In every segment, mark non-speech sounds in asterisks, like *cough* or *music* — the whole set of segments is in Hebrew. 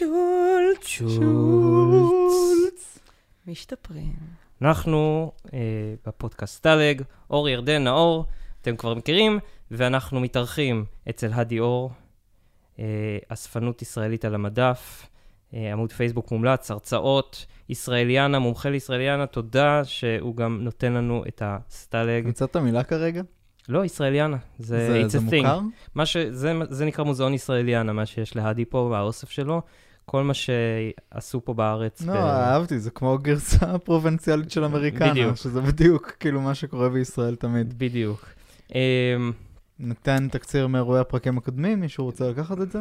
שולץ. שולץ. משתפרים. אנחנו אה, בפודקאסט טלג, אור ירדן נאור, אתם כבר מכירים, ואנחנו מתארחים אצל הדי אור, אה, אספנות ישראלית על המדף, אה, עמוד פייסבוק מומלץ, הרצאות, ישראליאנה, מומחה לישראליאנה, תודה שהוא גם נותן לנו את הסטלג. המצאת מילה כרגע? לא, ישראליאנה, זה, זה, it's זה a thing. מוכר? מה ש... זה, זה נקרא מוזיאון ישראליאנה, מה שיש להדי פה באוסף שלו. כל מה שעשו פה בארץ. לא, ב- אהבתי, זה כמו גרסה *laughs* פרובנציאלית של אמריקנה, בדיוק. שזה בדיוק כאילו מה שקורה בישראל תמיד. בדיוק. אמ, ניתן תקציר מאירועי הפרקים הקודמים, מישהו רוצה לקחת את זה?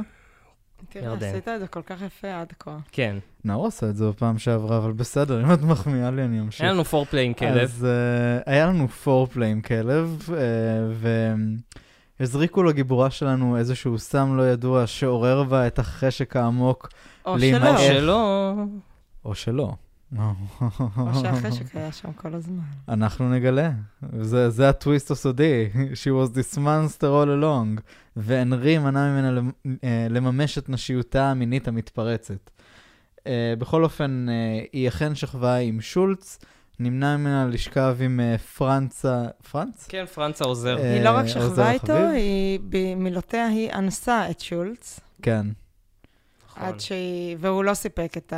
תראה. עשית את זה כל כך יפה עד כה. כן, נאור עשה את זה בפעם שעברה, אבל בסדר, אם את מחמיאה לי, אני אמשיך. היה לנו פורפליי עם כלב. אז uh, היה לנו פורפליי עם כלב, uh, והזריקו לגיבורה שלנו איזשהו סם לא ידוע שעורר בה את החשק העמוק, או. שלא, שלא, או שלא. או *laughs* שהחשק היה שם כל הזמן. אנחנו נגלה. זה, זה הטוויסט הסודי. *laughs* She was this monster all along. והנרי מנע ממנה אה, לממש את נשיותה המינית המתפרצת. אה, בכל אופן, אה, היא אכן שכבה עם שולץ, נמנע ממנה לשכב עם פרנצה... פרנץ? כן, פרנץ העוזר. אה, היא לא רק עוזר שכבה איתו? היא, במילותיה היא אנסה את שולץ, כן. נכון. עד שהיא, והוא לא סיפק את.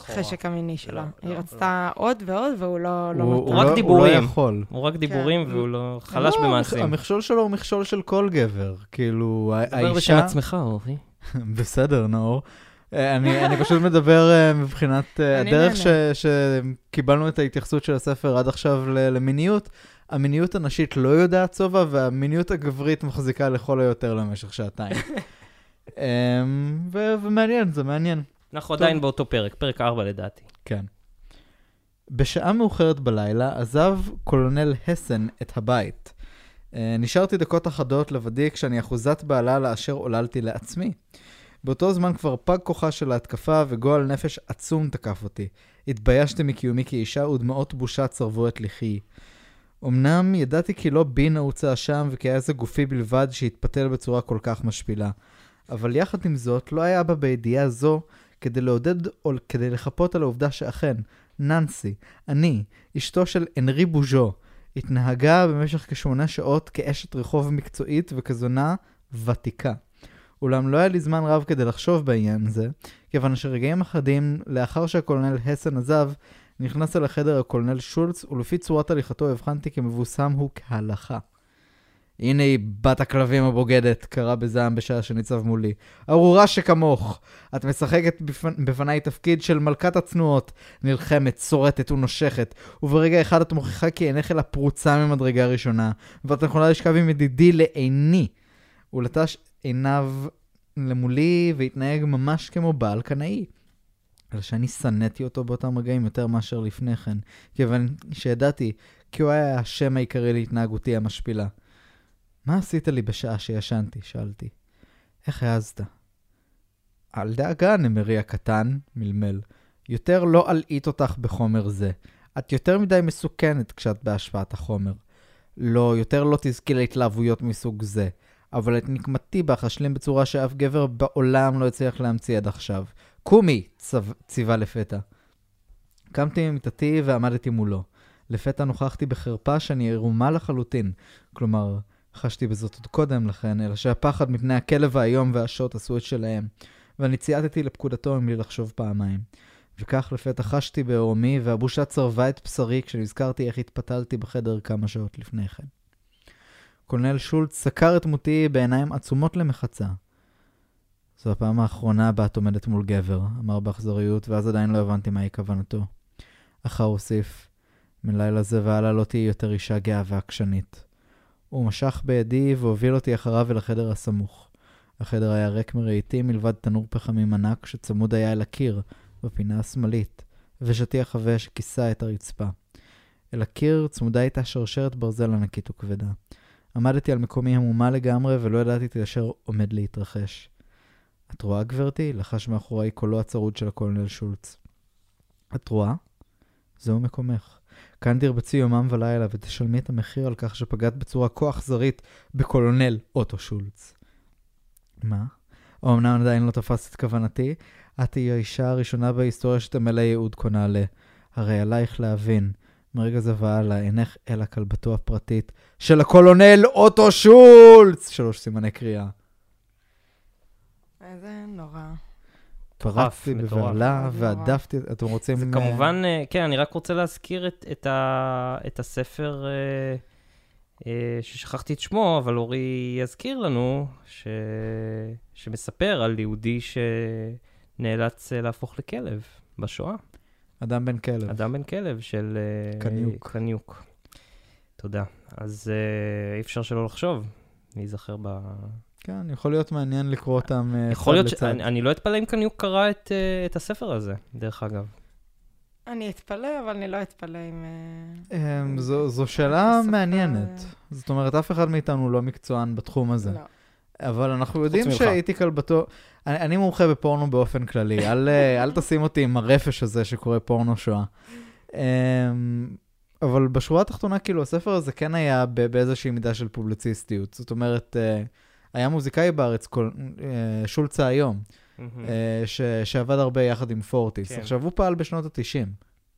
החשק המיני שלה. לא, היא לא, רצתה עוד ועוד, והוא לא לא הוא, נתן. הוא רק לא, הוא דיבורים. לא יכול. הוא רק דיבורים כן. והוא לא חלש לא, במעשים. המכשול שלו הוא מכשול של כל גבר. כאילו, ה- דבר בשם האישה... עצמך, אורי. *laughs* בסדר, נאור. אה, אני, אני פשוט מדבר אה, מבחינת אה, הדרך ש. שקיבלנו את ההתייחסות של הספר עד עכשיו ל- למיניות. המיניות הנשית לא יודעת שובע, והמיניות הגברית מחזיקה לכל היותר למשך שעתיים. *laughs* אמ, ומעניין, זה מעניין. אנחנו טוב. עדיין באותו פרק, פרק 4 לדעתי. כן. בשעה מאוחרת בלילה עזב קולונל הסן את הבית. אה, נשארתי דקות אחדות לבדי כשאני אחוזת בעלה לאשר עוללתי לעצמי. באותו זמן כבר פג כוחה של ההתקפה וגועל נפש עצום תקף אותי. התביישתי מקיומי כאישה ודמעות בושה צרבו את לחי. אמנם ידעתי כי לא בי נעוץ האשם וכי היה זה גופי בלבד שהתפתל בצורה כל כך משפילה. אבל יחד עם זאת, לא היה בה בידיעה זו כדי לעודד או כדי לחפות על העובדה שאכן, ננסי, אני, אשתו של אנרי בוז'ו, התנהגה במשך כשמונה שעות כאשת רחוב מקצועית וכזונה ותיקה. אולם לא היה לי זמן רב כדי לחשוב בעניין זה, כיוון שרגעים אחדים לאחר שהקולונל הסן עזב, נכנס אל החדר הקולונל שולץ, ולפי צורת הליכתו הבחנתי כמבוסם הוא כהלכה. הנה היא בת הכלבים הבוגדת, קרא בזעם בשעה שניצב מולי. ארורה שכמוך. את משחקת בפנ... בפניי תפקיד של מלכת הצנועות, נלחמת, שורטת ונושכת, וברגע אחד את מוכיחה כי אינך אלא פרוצה ממדרגה ראשונה, ואת יכולה לשכב עם ידידי לעיני. הוא לטש עיניו למולי והתנהג ממש כמו בעל קנאי. אלא שאני שנאתי אותו באותם רגעים יותר מאשר לפני כן, כיוון שידעתי כי הוא היה השם העיקרי להתנהגותי המשפילה. מה עשית לי בשעה שישנתי? שאלתי. איך העזת? אל דאגה, נמרי הקטן, מלמל. יותר לא אלעיט אותך בחומר זה. את יותר מדי מסוכנת כשאת בהשפעת החומר. לא, יותר לא תזכי להתלהבויות מסוג זה. אבל את נקמתי בך אשלים בצורה שאף גבר בעולם לא הצליח להמציא עד עכשיו. קומי! צו... ציווה לפתע. קמתי ממיטתי ועמדתי מולו. לפתע נוכחתי בחרפה שאני עירומה לחלוטין. כלומר, חשתי בזאת עוד קודם לכן, אלא שהפחד מפני הכלב האיום והשוט עשו את שלהם, ואני צייתתי לפקודתו מבלי לחשוב פעמיים. וכך לפתע חשתי בעורמי, והבושה צרבה את בשרי כשנזכרתי איך התפתלתי בחדר כמה שעות לפני כן. קולנל שולץ סקר את מותי בעיניים עצומות למחצה. זו הפעם האחרונה בה את עומדת מול גבר, אמר באכזריות, ואז עדיין לא הבנתי מהי כוונתו. אחר הוסיף, מלילה זה והלאה לא תהיי יותר אישה גאה ועקשנית. הוא משך בידי והוביל אותי אחריו אל החדר הסמוך. החדר היה ריק מרהיטים מלבד תנור פחמים ענק שצמוד היה אל הקיר, בפינה השמאלית, ושטיח עבה שכיסה את הרצפה. אל הקיר צמודה הייתה שרשרת ברזל ענקית וכבדה. עמדתי על מקומי המומה לגמרי ולא ידעתי את אשר עומד להתרחש. את רואה, גברתי? לחש מאחורי קולו הצרוד של הקולונל שולץ. את רואה? זהו מקומך. כאן תרבצי יומם ולילה ותשלמי את המחיר על כך שפגעת בצורה כה אכזרית בקולונל אוטו שולץ. מה? אמנם עדיין לא תפס את כוונתי, את תהיי האישה הראשונה בהיסטוריה שתמלא ייעוד כה נעלה. הרי עלייך להבין, מרגע זה והלאה אינך אלא כלבתו הפרטית של הקולונל אוטו שולץ! שלוש סימני קריאה. איזה נורא. פרצתי. בבהלה. והדפתי, אתם רוצים... זה אה, כמובן, אה, כן, אני רק רוצה להזכיר את, את, ה, את הספר אה, אה, ששכחתי את שמו, אבל אורי יזכיר לנו, ש, שמספר על יהודי שנאלץ להפוך לכלב בשואה. אדם בן כלב. אדם בן כלב של... קניוק. קניוק. תודה. אז אי אפשר שלא לחשוב, להיזכר ב... כן, יכול להיות מעניין לקרוא אותם אה, יכול להיות. לצד. אני, אני לא אתפלא אם קניוק קרא את, אה, את הספר הזה, דרך אגב. אני אתפלא, אבל אני לא אתפלא אם... אה, אמ, זו, זו שאלה מעניינת. זאת אומרת, אף אחד מאיתנו לא מקצוען בתחום הזה. לא. אבל אנחנו יודעים. שהייתי כלבתו... אני, אני מומחה בפורנו באופן כללי, *laughs* אל, אל תשים אותי עם הרפש הזה שקורא פורנו שואה. אמ, אבל בשורה התחתונה, כאילו, הספר הזה כן היה ב- באיזושהי מידה של פובליציסטיות. זאת אומרת, היה מוזיקאי בארץ, כל, אה, שולצה היום, אה, ש, שעבד הרבה יחד עם פורטיס. כן. עכשיו, הוא פעל בשנות ה-90,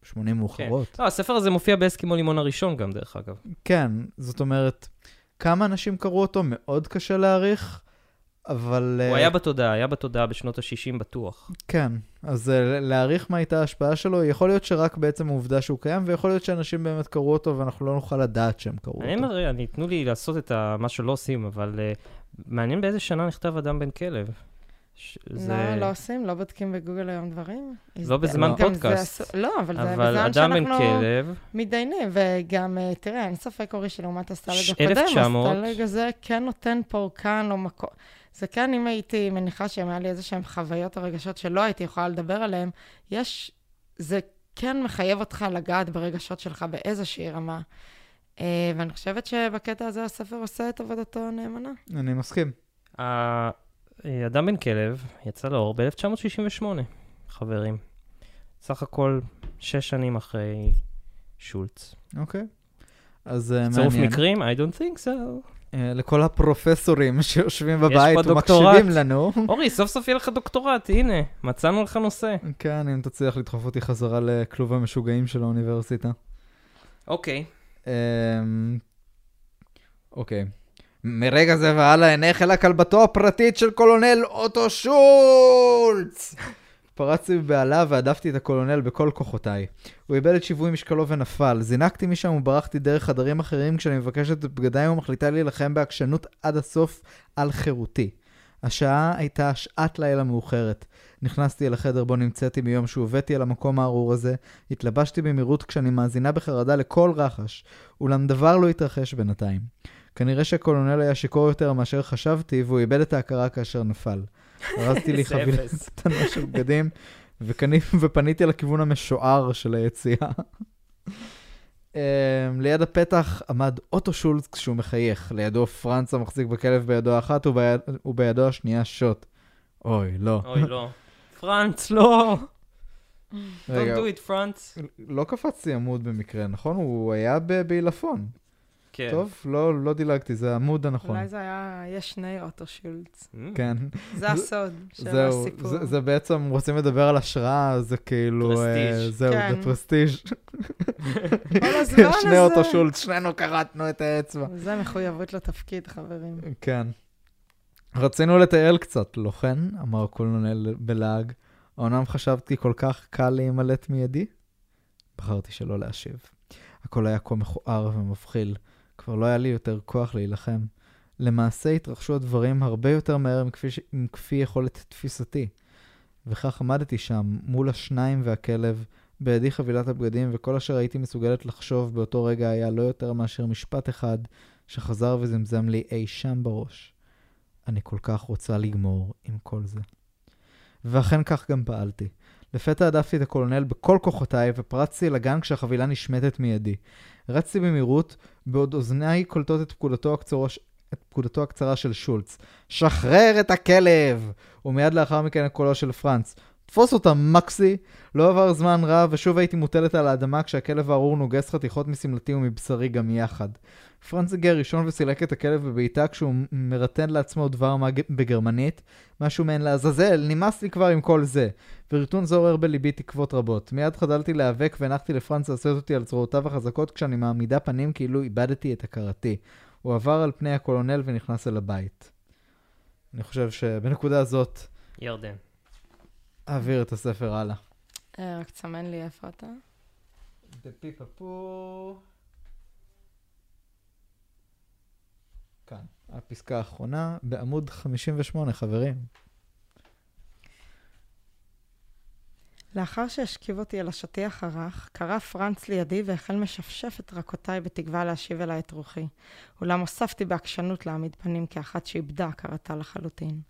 80 מאוחרות. לא, הספר הזה מופיע באסקימו לימון הראשון גם, דרך אגב. כן, זאת אומרת, כמה אנשים קראו אותו? מאוד קשה להעריך, אבל... הוא אה, היה בתודעה, היה בתודעה בשנות ה-60 בטוח. כן, אז אה, להעריך מה הייתה ההשפעה שלו, יכול להיות שרק בעצם העובדה שהוא קיים, ויכול להיות שאנשים באמת קראו אותו ואנחנו לא נוכל לדעת שהם קראו אותו. אני, תנו לי לעשות את ה- מה שלא עושים, אבל uh, מעניין באיזה שנה נכתב אדם בן כלב. ש- לא, לא עושים? לא בודקים בגוגל היום דברים? לא בזמן זה פודקאסט. אסור- לא, אבל זה אבל בזמן אדם בן שאנחנו כלב, מתדיינים, וגם, אה, תראה, אין ספק, אורי, שלעומת הסטלג הקודם, 1900. הסטלג הזה כן נותן פורקן או מקום. זה כן, אם הייתי מניחה שהם היה לי איזה שהם חוויות או רגשות שלא הייתי יכולה לדבר עליהם, יש, זה כן מחייב אותך לגעת ברגשות שלך באיזושהי רמה. אה, ואני חושבת שבקטע הזה הספר עושה את עבודתו נאמנה. אני מסכים. אה, אדם בן כלב יצא לאור ב-1968, חברים. סך הכל שש שנים אחרי שולץ. אוקיי. אז אה, צירוף מעניין. מקרים? I don't think so. לכל הפרופסורים *laughs* שיושבים בבית. ומקשיבים לנו. *laughs* אורי, סוף סוף יהיה לך דוקטורט, הנה, מצאנו לך נושא. כן, אם תצליח לדחוף אותי חזרה לכלוב המשוגעים של האוניברסיטה. אוקיי. אמ, אוקיי. מרגע זה והלאה אינך אלא כלבתו הפרטית של קולונל אוטו שולץ! פרצתי בבהלה והדפתי את הקולונל בכל כוחותיי. הוא איבד את שיווי משקלו ונפל. זינקתי משם וברחתי דרך חדרים אחרים כשאני מבקשת את בגדיי ומחליטה להילחם בעקשנות עד הסוף על חירותי. השעה הייתה שעת לילה מאוחרת. נכנסתי אל החדר בו נמצאתי מיום שהובאתי אל המקום הארור הזה, התלבשתי במהירות כשאני מאזינה בחרדה לכל רחש, אולם דבר לא התרחש בינתיים. כנראה שהקולונל היה שיכור יותר מאשר חשבתי, והוא איבד את ההכרה כאשר נפל. *laughs* ארזתי לי חבילה. קטנה של בגדים, ופניתי לכיוון המשוער של היציאה. Um, ליד הפתח עמד אוטו שולץ כשהוא מחייך. לידו פרנץ המחזיק בכלב בידו האחת וביד, ובידו השנייה שוט. אוי, לא. אוי, לא. פרנץ, לא! Don't do it, פרנץ. לא קפצתי עמוד במקרה, נכון? הוא היה בעילפון. כן. טוב, לא, לא דילגתי, זה העמוד הנכון. אולי זה היה, יש שני אוטו שולץ. Mm. כן. זה הסוד של זהו, הסיפור. זה, זה בעצם, רוצים לדבר על השראה, זה כאילו... פרסטיג'. אה, זהו, כן. זה פרסטיג'. *laughs* כל הזמן שני אוטו. שולץ, שנינו כרתנו את האצבע. זה מחויבות לתפקיד, חברים. כן. רצינו לטייל קצת, לא כן? אמר קולונל בלעג. אמנם חשבתי כל כך קל להימלט מידי? בחרתי שלא להשיב. הכל היה כה מכוער ומבחיל. כבר לא היה לי יותר כוח להילחם. למעשה התרחשו הדברים הרבה יותר מהר מכפי, ש... מכפי יכולת תפיסתי. וכך עמדתי שם, מול השניים והכלב, בידי חבילת הבגדים, וכל אשר הייתי מסוגלת לחשוב באותו רגע היה לא יותר מאשר משפט אחד, שחזר וזמזם לי אי שם בראש. אני כל כך רוצה לגמור עם כל זה. ואכן כך גם פעלתי. לפתע הדפתי את הקולונל בכל כוחותיי ופרצתי אל הגן כשהחבילה נשמטת מידי. רצתי במהירות, בעוד אוזניי קולטות את פקודתו, הקצורה, את פקודתו הקצרה של שולץ. שחרר את הכלב! ומיד לאחר מכן את קולו של פרנץ. תפוס אותה, מקסי! לא עבר זמן רב, ושוב הייתי מוטלת על האדמה כשהכלב הארור נוגס חתיכות משמלתי ומבשרי גם יחד. פרנץ הגיע ראשון וסילק את הכלב בביתה כשהוא מרטן לעצמו דבר מה בגרמנית, משהו מעין לעזאזל, נמאס לי כבר עם כל זה. וריטון זה עורר בליבי תקוות רבות. מיד חדלתי להיאבק והנחתי לפרנץ לשאת אותי על זרועותיו החזקות כשאני מעמידה פנים כאילו איבדתי את הכרתי. הוא עבר על פני הקולונל ונכנס אל הבית. אני חושב שבנקודה הזאת... ירדן. אעביר את הספר הלאה. אה, רק תסמן לי איפה אתה. בפיפפו... כאן. הפסקה האחרונה בעמוד 58, חברים. לאחר שהשכיב אותי על השטיח הרך, קרא פרנץ לידי והחל משפשף את רכותיי בתקווה להשיב אליי את רוחי. אולם הוספתי בעקשנות להעמיד פנים כאחת שאיבדה הכרתה לחלוטין.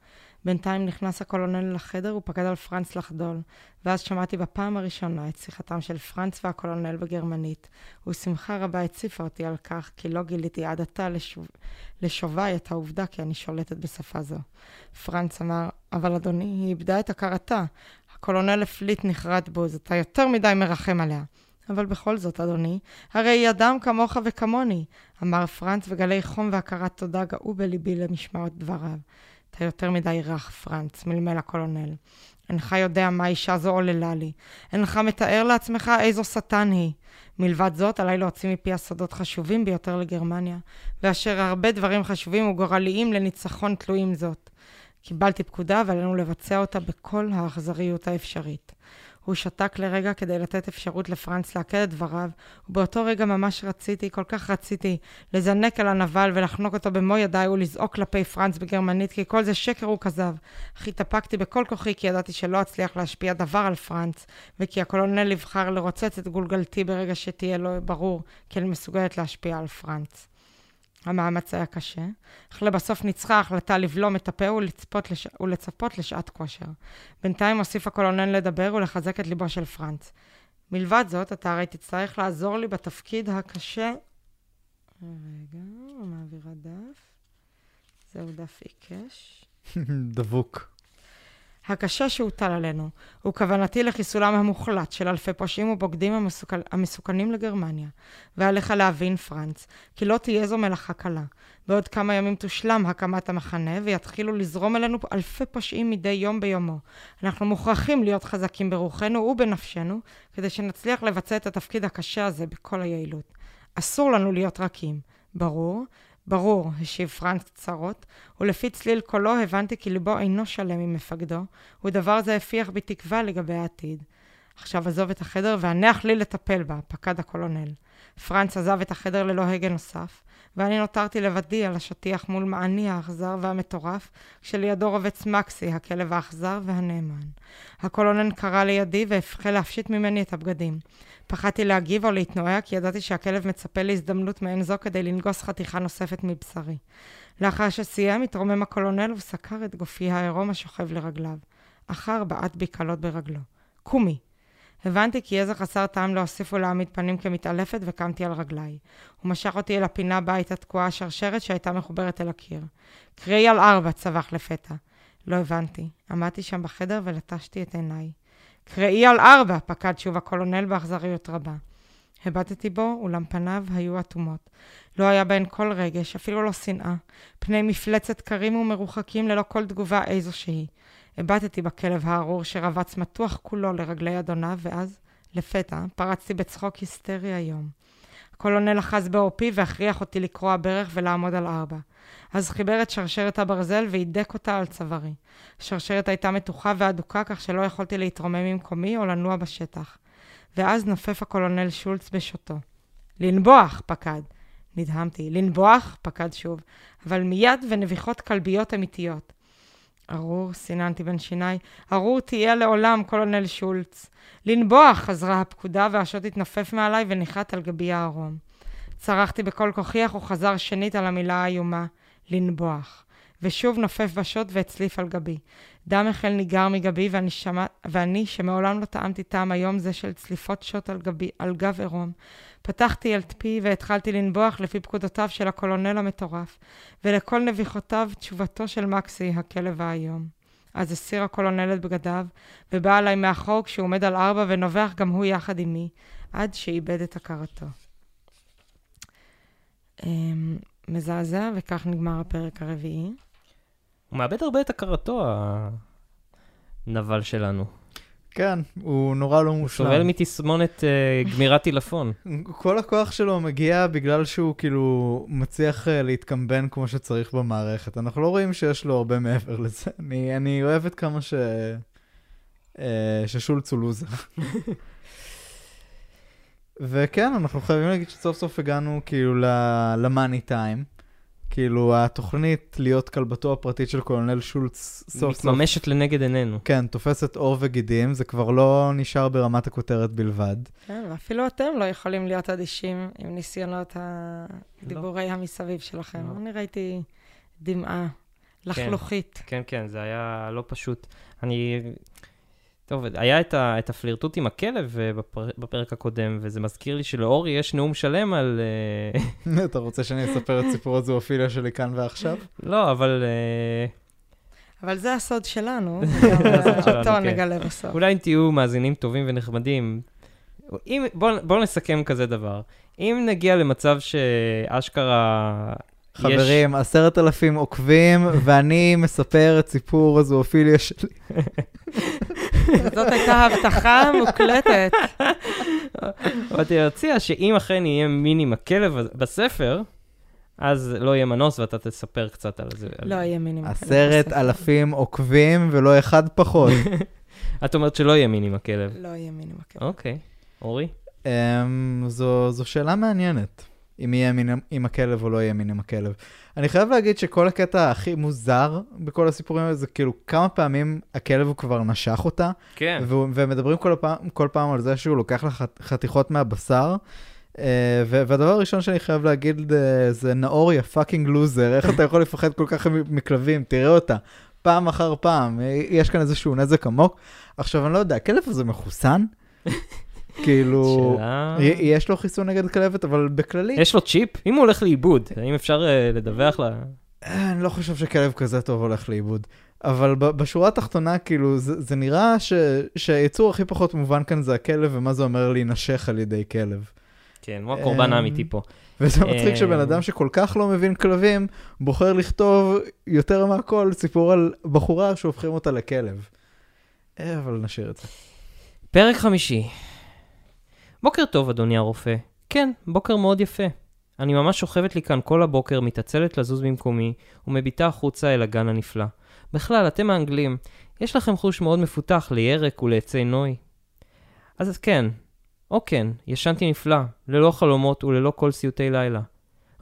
בינתיים נכנס הקולונל לחדר ופקד על פרנץ לחדול, ואז שמעתי בפעם הראשונה את שיחתם של פרנץ והקולונל בגרמנית, ושמחה רבה הציפה אותי על כך, כי לא גיליתי עד עתה לשוב... לשובי את העובדה כי אני שולטת בשפה זו. פרנץ אמר, אבל אדוני, היא איבדה את הכרתה. הקולונל הפליט נחרד בוז, אתה יותר מדי מרחם עליה. אבל בכל זאת, אדוני, הרי היא אדם כמוך וכמוני, אמר פרנץ, וגלי חום והכרת תודה גאו בליבי למשמעות דבריו. אתה יותר מדי רך, פרנץ, מלמל הקולונל. אינך יודע מה אישה זו עוללה לי. אינך מתאר לעצמך איזו שטן היא. מלבד זאת, עליי להוציא מפי הסודות חשובים ביותר לגרמניה, ואשר הרבה דברים חשובים וגורליים לניצחון תלויים זאת. קיבלתי פקודה ועלינו לבצע אותה בכל האכזריות האפשרית. הוא שתק לרגע כדי לתת אפשרות לפרנץ לעקד את דבריו, ובאותו רגע ממש רציתי, כל כך רציתי, לזנק על הנבל ולחנוק אותו במו ידיי ולזעוק כלפי פרנץ בגרמנית, כי כל זה שקר וכזב. אך התאפקתי בכל כוחי כי ידעתי שלא אצליח להשפיע דבר על פרנץ, וכי הקולונל יבחר לרוצץ את גולגלתי ברגע שתהיה לו ברור כי אני מסוגלת להשפיע על פרנץ. המאמץ היה קשה, אך לבסוף ניצחה ההחלטה לבלום את הפה ולצפות לש... ולצפות לשעת כושר. בינתיים הוסיף הקולונן לדבר ולחזק את ליבו של פרנץ. מלבד זאת, אתה הרי תצטרך לעזור לי בתפקיד הקשה... רגע, מעבירה דף. זהו דף עיקש. *laughs* דבוק. הקשה שהוטל עלינו, הוא כוונתי לחיסולם המוחלט של אלפי פושעים ובוגדים המסוכ... המסוכנים לגרמניה. ועליך להבין, פרנץ, כי לא תהיה זו מלאכה קלה. בעוד כמה ימים תושלם הקמת המחנה, ויתחילו לזרום אלינו אלפי פושעים מדי יום ביומו. אנחנו מוכרחים להיות חזקים ברוחנו ובנפשנו, כדי שנצליח לבצע את התפקיד הקשה הזה בכל היעילות. אסור לנו להיות רכים. ברור, ברור, השיב פרנק קצרות, ולפי צליל קולו הבנתי כי ליבו אינו שלם עם מפקדו, ודבר זה הפיח בי תקווה לגבי העתיד. עכשיו עזוב את החדר והנח לי לטפל בה, פקד הקולונל. פרנץ עזב את החדר ללא הגה נוסף, ואני נותרתי לבדי על השטיח מול מעני האכזר והמטורף, כשלידו רובץ מקסי, הכלב האכזר והנאמן. הקולונן קרא לידי והפחל להפשיט ממני את הבגדים. פחדתי להגיב או להתנועע, כי ידעתי שהכלב מצפה להזדמנות מעין זו כדי לנגוס חתיכה נוספת מבשרי. לאחר שסיים, התרומם הקולונל וסקר את גופי העירום השוכב לרגליו. אחר בעט בי קלות ברגלו. קומי! הבנתי כי איזה חסר טעם להוסיף ולהעמיד פנים כמתעלפת וקמתי על רגליי. הוא משך אותי אל הפינה בה הייתה תקועה השרשרת שהייתה מחוברת אל הקיר. קראי על ארבע, צבח לפתע. לא הבנתי. עמדתי שם בחדר ולטשתי את עיניי. קראי על ארבע, פקד שוב הקולונל באכזריות רבה. הבטתי בו, אולם פניו היו אטומות. לא היה בהן כל רגש, אפילו לא שנאה. פני מפלצת קרים ומרוחקים ללא כל תגובה איזושהי. הבטתי בכלב הארור שרבץ מתוח כולו לרגלי אדוניו, ואז, לפתע, פרצתי בצחוק היסטרי היום. הקולונל אחז בעורפי והכריח אותי לקרוע ברך ולעמוד על ארבע. אז חיבר את שרשרת הברזל והידק אותה על צווארי. השרשרת הייתה מתוחה ואדוקה, כך שלא יכולתי להתרומם ממקומי או לנוע בשטח. ואז נופף הקולונל שולץ בשוטו. לנבוח! פקד. נדהמתי. לנבוח? פקד שוב. אבל מיד ונביחות כלביות אמיתיות. ארור, סיננתי בין שיניי, ארור תהיה לעולם, קולונל שולץ. לנבוח! חזרה הפקודה, והשוט התנופף מעליי וניחת על גבי הערום. צרחתי בכל כוחי, אך הוא חזר שנית על המילה האיומה, לנבוח. ושוב נופף בשוט והצליף על גבי. דם החל ניגר מגבי, ואני, שמע... ואני שמעולם לא טעמתי טעם היום זה של צליפות שוט על, גבי... על גב עירום. פתחתי את פי והתחלתי לנבוח לפי פקודותיו של הקולונל המטורף, ולכל נביחותיו תשובתו של מקסי, הכלב האיום. אז הסיר הקולונל את בגדיו, ובא עליי מאחור כשהוא עומד על ארבע ונובח גם הוא יחד עמי, עד שאיבד את הכרתו. אמ, מזעזע, וכך נגמר הפרק הרביעי. הוא מאבד הרבה את הכרתו, הנבל שלנו. כן, הוא נורא לא הוא מושלם. סובל מתסמונת אה, גמירת טילפון. כל הכוח שלו מגיע בגלל שהוא כאילו מצליח אה, להתקמבן כמו שצריך במערכת. אנחנו לא רואים שיש לו הרבה מעבר לזה. *laughs* אני, אני אוהב את כמה ש... אה, ששולץ הוא לוזר. *laughs* וכן, אנחנו חייבים להגיד שסוף סוף הגענו כאילו למאני טיים. כאילו, התוכנית להיות כלבתו הפרטית של קולונל שולץ סוף סוף... מתממשת לנגד עינינו. כן, תופסת עור וגידים, זה כבר לא נשאר ברמת הכותרת בלבד. כן, ואפילו אתם לא יכולים להיות אדישים עם ניסיונות הדיבורי המסביב שלכם. לא. אני ראיתי דמעה לחלוכית. כן, כן, זה היה לא פשוט. אני... טוב, היה את, ה, את הפלירטוט עם הכלב אה, בפר, בפרק הקודם, וזה מזכיר לי שלאורי יש נאום שלם על... אה, *laughs* אתה רוצה שאני אספר את סיפור הזואפיליה שלי כאן ועכשיו? לא, אבל אה, אבל זה הסוד שלנו, *laughs* אותו כן. נגלה בסוף. אולי אם תהיו מאזינים טובים ונחמדים, אם, בואו בוא נסכם כזה דבר. אם נגיע למצב שאשכרה... יש- חברים, עשרת אלפים עוקבים, ואני מספר את סיפור הזואפיליה שלי. *laughs* זאת הייתה הבטחה מוקלטת. באתי להציע שאם אכן יהיה מיני עם הכלב בספר, אז לא יהיה מנוס ואתה תספר קצת על זה. לא יהיה מינימום. עשרת אלפים עוקבים ולא אחד פחות. *laughs* את אומרת שלא יהיה מיני עם הכלב. לא יהיה מינימום. אוקיי. אורי? אמ, זו שאלה מעניינת, אם יהיה מין עם הכלב או לא יהיה מין עם הכלב. אני חייב להגיד שכל הקטע הכי מוזר בכל הסיפורים האלה זה כאילו כמה פעמים הכלב הוא כבר נשך אותה, כן. והוא- ומדברים כל פעם, כל פעם על זה שהוא לוקח לך חתיכות מהבשר. אה, והדבר הראשון שאני חייב להגיד אה, זה נאור יא fucking loser, איך אתה יכול לפחד כל כך מכלבים, תראה אותה, פעם אחר פעם, אה, יש כאן איזשהו נזק עמוק. עכשיו, אני לא יודע, הכלב הזה מחוסן? כאילו, שאלה... יש לו חיסון נגד כלבת, אבל בכללי, יש לו צ'יפ? אם הוא הולך לאיבוד, האם אפשר אה, לדווח לה? אה, אני לא חושב שכלב כזה טוב הולך לאיבוד. אבל בשורה התחתונה, כאילו, זה, זה נראה ש- שהיצור הכי פחות מובן כאן זה הכלב, ומה זה אומר להינשך על ידי כלב. כן, הוא הקורבן אמ, האמיתי פה. וזה מצחיק שבן אה. אדם שכל כך לא מבין כלבים, בוחר לכתוב יותר מהכל סיפור על בחורה שהופכים אותה לכלב. אה, אבל נשאיר את זה. פרק חמישי. בוקר טוב, אדוני הרופא. כן, בוקר מאוד יפה. אני ממש שוכבת לי כאן כל הבוקר, מתעצלת לזוז במקומי, ומביטה החוצה אל הגן הנפלא. בכלל, אתם האנגלים, יש לכם חוש מאוד מפותח לירק ולעצי נוי. אז כן, או כן, ישנתי נפלא, ללא חלומות וללא כל סיוטי לילה.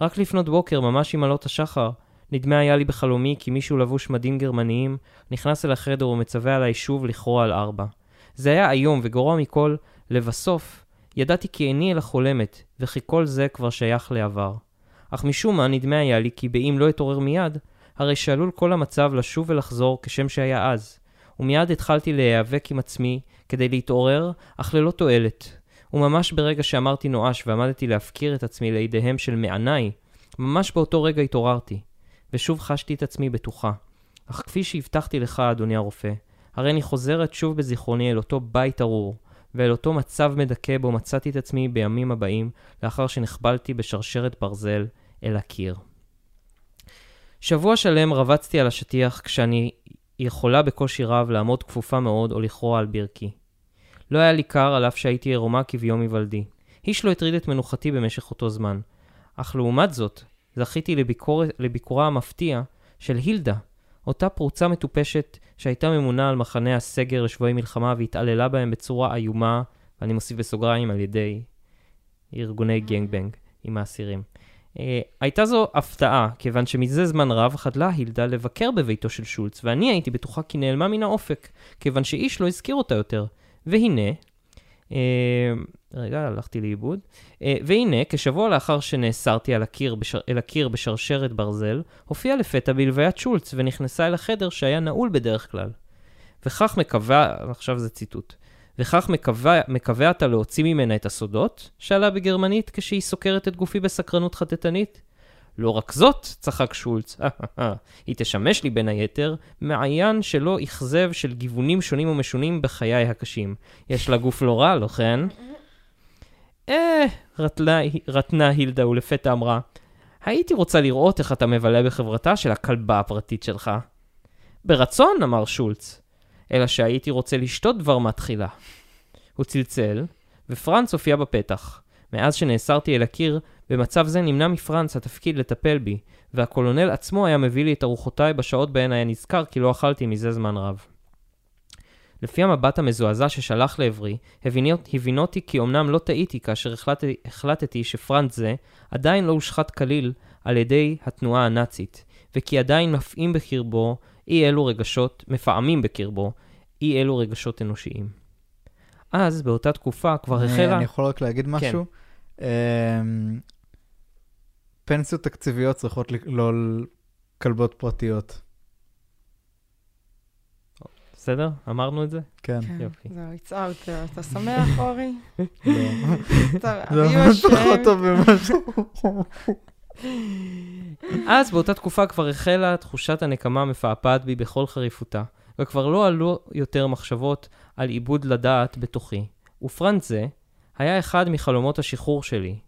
רק לפנות בוקר, ממש עם עלות השחר, נדמה היה לי בחלומי כי מישהו לבוש מדים גרמניים, נכנס אל החדר ומצווה עליי שוב לכרוע על ארבע. זה היה איום וגרוע מכל, לבסוף, ידעתי כי איני אלא חולמת, וכי כל זה כבר שייך לעבר. אך משום מה נדמה היה לי כי באם לא אתעורר מיד, הרי שעלול כל המצב לשוב ולחזור כשם שהיה אז. ומיד התחלתי להיאבק עם עצמי כדי להתעורר, אך ללא תועלת. וממש ברגע שאמרתי נואש ועמדתי להפקיר את עצמי לידיהם של מעניי, ממש באותו רגע התעוררתי, ושוב חשתי את עצמי בטוחה. אך כפי שהבטחתי לך, אדוני הרופא, הרי אני חוזרת שוב בזיכרוני אל אותו בית ארור, ואל אותו מצב מדכא בו מצאתי את עצמי בימים הבאים, לאחר שנחבלתי בשרשרת ברזל אל הקיר. שבוע שלם רבצתי על השטיח כשאני יכולה בקושי רב לעמוד כפופה מאוד או לכרוע על ברכי. לא היה לי קר על אף שהייתי עירומה כביום היוולדי. איש לא הטריד את מנוחתי במשך אותו זמן. אך לעומת זאת, זכיתי לביקור... לביקורה המפתיע של הילדה, אותה פרוצה מטופשת שהייתה ממונה על מחנה הסגר לשבויי מלחמה והתעללה בהם בצורה איומה, ואני מוסיף בסוגריים על ידי ארגוני גנגבנג עם האסירים. Uh, הייתה זו הפתעה, כיוון שמזה זמן רב חדלה הילדה לבקר בביתו של שולץ, ואני הייתי בטוחה כי נעלמה מן האופק, כיוון שאיש לא הזכיר אותה יותר. והנה, uh, רגע, הלכתי לאיבוד. Uh, והנה, כשבוע לאחר שנאסרתי על הקיר בשר, הקיר בשרשרת ברזל, הופיעה לפתע בהלוויית שולץ ונכנסה אל החדר שהיה נעול בדרך כלל. וכך מקווה, עכשיו זה ציטוט, וכך מקווה, מקווה אתה להוציא ממנה את הסודות? שאלה בגרמנית כשהיא סוקרת את גופי בסקרנות חטטנית. לא רק זאת, צחק שולץ, היא תשמש לי בין היתר מעיין שלא אכזב של גיוונים שונים ומשונים בחיי הקשים. יש לה גוף לא רע, לא כן? אה, רטנה, רטנה הילדה ולפתע אמרה, הייתי רוצה לראות איך אתה מבלה בחברתה של הכלבה הפרטית שלך. ברצון, אמר שולץ, אלא שהייתי רוצה לשתות דבר מהתחילה. הוא צלצל, ופרנץ הופיע בפתח. מאז שנאסרתי אל הקיר, במצב זה נמנע מפרנץ התפקיד לטפל בי, והקולונל עצמו היה מביא לי את ארוחותיי בשעות בהן היה נזכר כי לא אכלתי מזה זמן רב. לפי המבט המזועזע ששלח לעברי, הבינותי כי אמנם לא טעיתי כאשר החלטתי, החלטתי שפרנץ זה עדיין לא הושחת כליל על ידי התנועה הנאצית, וכי עדיין מפעים בקרבו אי אלו רגשות, מפעמים בקרבו, אי אלו רגשות אנושיים. אז, באותה תקופה, כבר החלה... אני יכול רק להגיד משהו? כן. פנסיות תקציביות צריכות לא כלבות פרטיות. בסדר? אמרנו את זה? כן. כן. יופי. זהו, הצערת. אתה שמח, *laughs* אורי? לא. זה ממש פחות טוב ממשהו. אז באותה תקופה כבר החלה תחושת הנקמה המפעפעת בי בכל חריפותה, וכבר לא עלו יותר מחשבות על עיבוד לדעת בתוכי. ופרנץ זה היה אחד מחלומות השחרור שלי.